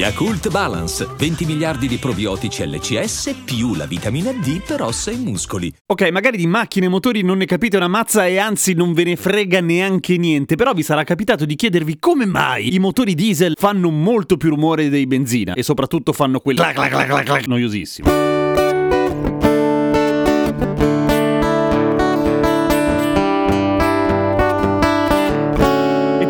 Yakult Balance, 20 miliardi di probiotici LCS più la vitamina D per ossa e muscoli. Ok, magari di macchine e motori non ne capite una mazza e anzi non ve ne frega neanche niente, però vi sarà capitato di chiedervi come mai i motori diesel fanno molto più rumore dei benzina e soprattutto fanno quel clac clac clac clac noiosissimo.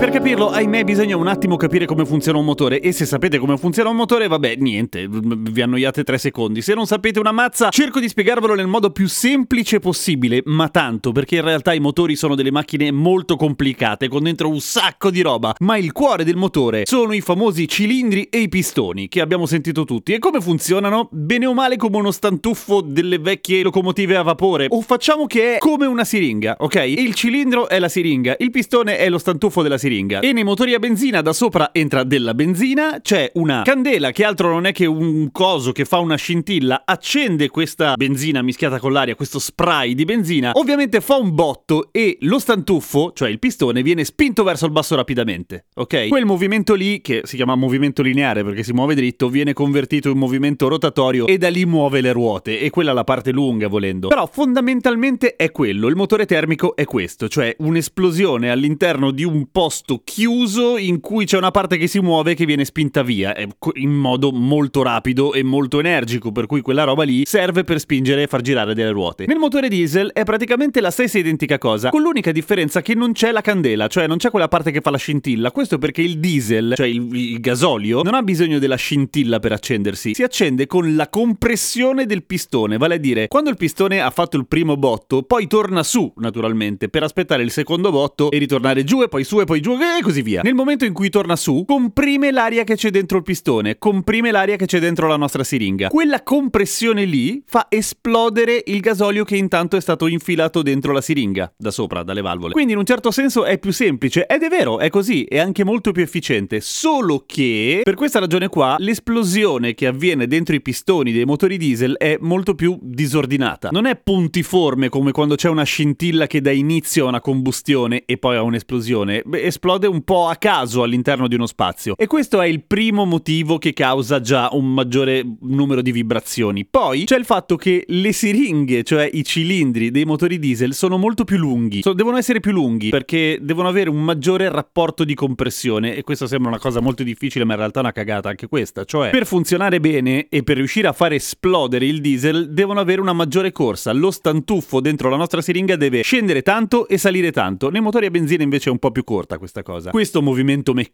per capirlo, ahimè, bisogna un attimo capire come funziona un motore. E se sapete come funziona un motore, vabbè, niente, vi annoiate tre secondi. Se non sapete una mazza, cerco di spiegarvelo nel modo più semplice possibile, ma tanto, perché in realtà i motori sono delle macchine molto complicate, con dentro un sacco di roba. Ma il cuore del motore sono i famosi cilindri e i pistoni, che abbiamo sentito tutti. E come funzionano? Bene o male come uno stantuffo delle vecchie locomotive a vapore. O facciamo che è come una siringa, ok? Il cilindro è la siringa, il pistone è lo stantuffo della siringa. E nei motori a benzina da sopra entra della benzina, c'è una candela che altro non è che un coso che fa una scintilla, accende questa benzina mischiata con l'aria, questo spray di benzina, ovviamente fa un botto e lo stantuffo, cioè il pistone, viene spinto verso il basso rapidamente, ok? Quel movimento lì, che si chiama movimento lineare perché si muove dritto, viene convertito in movimento rotatorio e da lì muove le ruote, e quella è la parte lunga volendo. Però fondamentalmente è quello, il motore termico è questo, cioè un'esplosione all'interno di un posto chiuso in cui c'è una parte che si muove che viene spinta via in modo molto rapido e molto energico, per cui quella roba lì serve per spingere e far girare delle ruote. Nel motore diesel è praticamente la stessa identica cosa, con l'unica differenza che non c'è la candela, cioè non c'è quella parte che fa la scintilla. Questo perché il diesel, cioè il, il gasolio, non ha bisogno della scintilla per accendersi, si accende con la compressione del pistone, vale a dire quando il pistone ha fatto il primo botto, poi torna su naturalmente per aspettare il secondo botto e ritornare giù e poi su e poi giù e così via. Nel momento in cui torna su, comprime l'aria che c'è dentro il pistone, comprime l'aria che c'è dentro la nostra siringa. Quella compressione lì fa esplodere il gasolio che intanto è stato infilato dentro la siringa, da sopra, dalle valvole. Quindi in un certo senso è più semplice, ed è vero, è così, è anche molto più efficiente, solo che per questa ragione qua l'esplosione che avviene dentro i pistoni dei motori diesel è molto più disordinata. Non è puntiforme come quando c'è una scintilla che dà inizio a una combustione e poi a un'esplosione. Esplode un po' a caso all'interno di uno spazio. E questo è il primo motivo che causa già un maggiore numero di vibrazioni. Poi c'è il fatto che le siringhe, cioè i cilindri dei motori diesel, sono molto più lunghi. So, devono essere più lunghi perché devono avere un maggiore rapporto di compressione. E questo sembra una cosa molto difficile, ma in realtà è una cagata anche questa. Cioè, per funzionare bene e per riuscire a far esplodere il diesel, devono avere una maggiore corsa. Lo stantuffo dentro la nostra siringa deve scendere tanto e salire tanto. Nei motori a benzina invece è un po' più corta questa questa cosa. Questo movimento meccanico,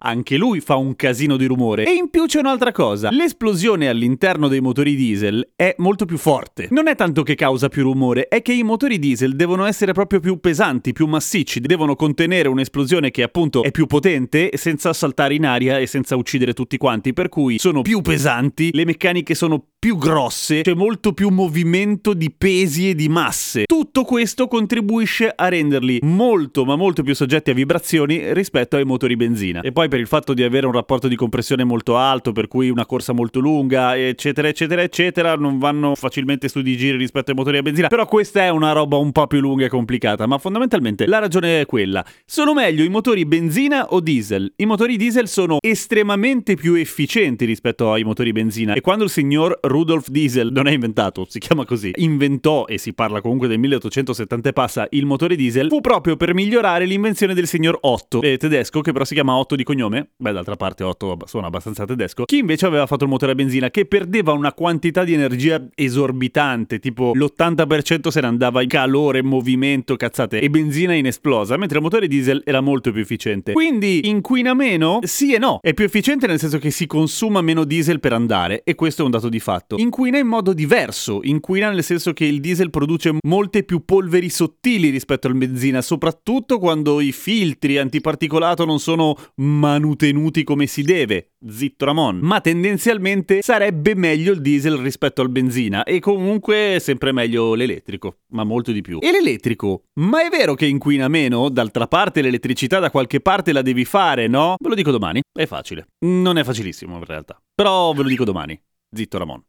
anche lui fa un casino di rumore. E in più c'è un'altra cosa. L'esplosione all'interno dei motori diesel è molto più forte. Non è tanto che causa più rumore, è che i motori diesel devono essere proprio più pesanti, più massicci, devono contenere un'esplosione che appunto è più potente senza saltare in aria e senza uccidere tutti quanti, per cui sono più pesanti, le meccaniche sono più grosse, c'è molto più movimento di pesi e di masse. Tutto questo contribuisce a renderli molto ma molto più soggetti a vibrazioni rispetto ai motori benzina. E poi per il fatto di avere un rapporto di compressione molto alto, per cui una corsa molto lunga, eccetera, eccetera, eccetera, non vanno facilmente su di giri rispetto ai motori a benzina. Però questa è una roba un po' più lunga e complicata, ma fondamentalmente la ragione è quella. Sono meglio i motori benzina o diesel? I motori diesel sono estremamente più efficienti rispetto ai motori benzina e quando il signor Rudolf Diesel non è inventato, si chiama così, inventò e si parla comunque del 1870 e passa il motore diesel, fu proprio per migliorare l'invenzione del signor Otto, eh, tedesco, che però si chiama Otto di cognome. Beh, d'altra parte Otto suona abbastanza tedesco. Chi invece aveva fatto il motore a benzina, che perdeva una quantità di energia esorbitante, tipo l'80% se ne andava in calore, movimento, cazzate, e benzina inesplosa, mentre il motore diesel era molto più efficiente. Quindi inquina meno? Sì e no. È più efficiente nel senso che si consuma meno diesel per andare, e questo è un dato di fatto fatto? Inquina in modo diverso, inquina nel senso che il diesel produce molte più polveri sottili rispetto al benzina, soprattutto quando i filtri antiparticolato non sono manutenuti come si deve. Zitto Ramon. Ma tendenzialmente sarebbe meglio il diesel rispetto al benzina e comunque sempre meglio l'elettrico, ma molto di più. E l'elettrico? Ma è vero che inquina meno? D'altra parte l'elettricità da qualche parte la devi fare, no? Ve lo dico domani, è facile. Non è facilissimo in realtà. Però ve lo dico domani. Zitto Ramon.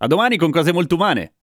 A domani con cose molto umane.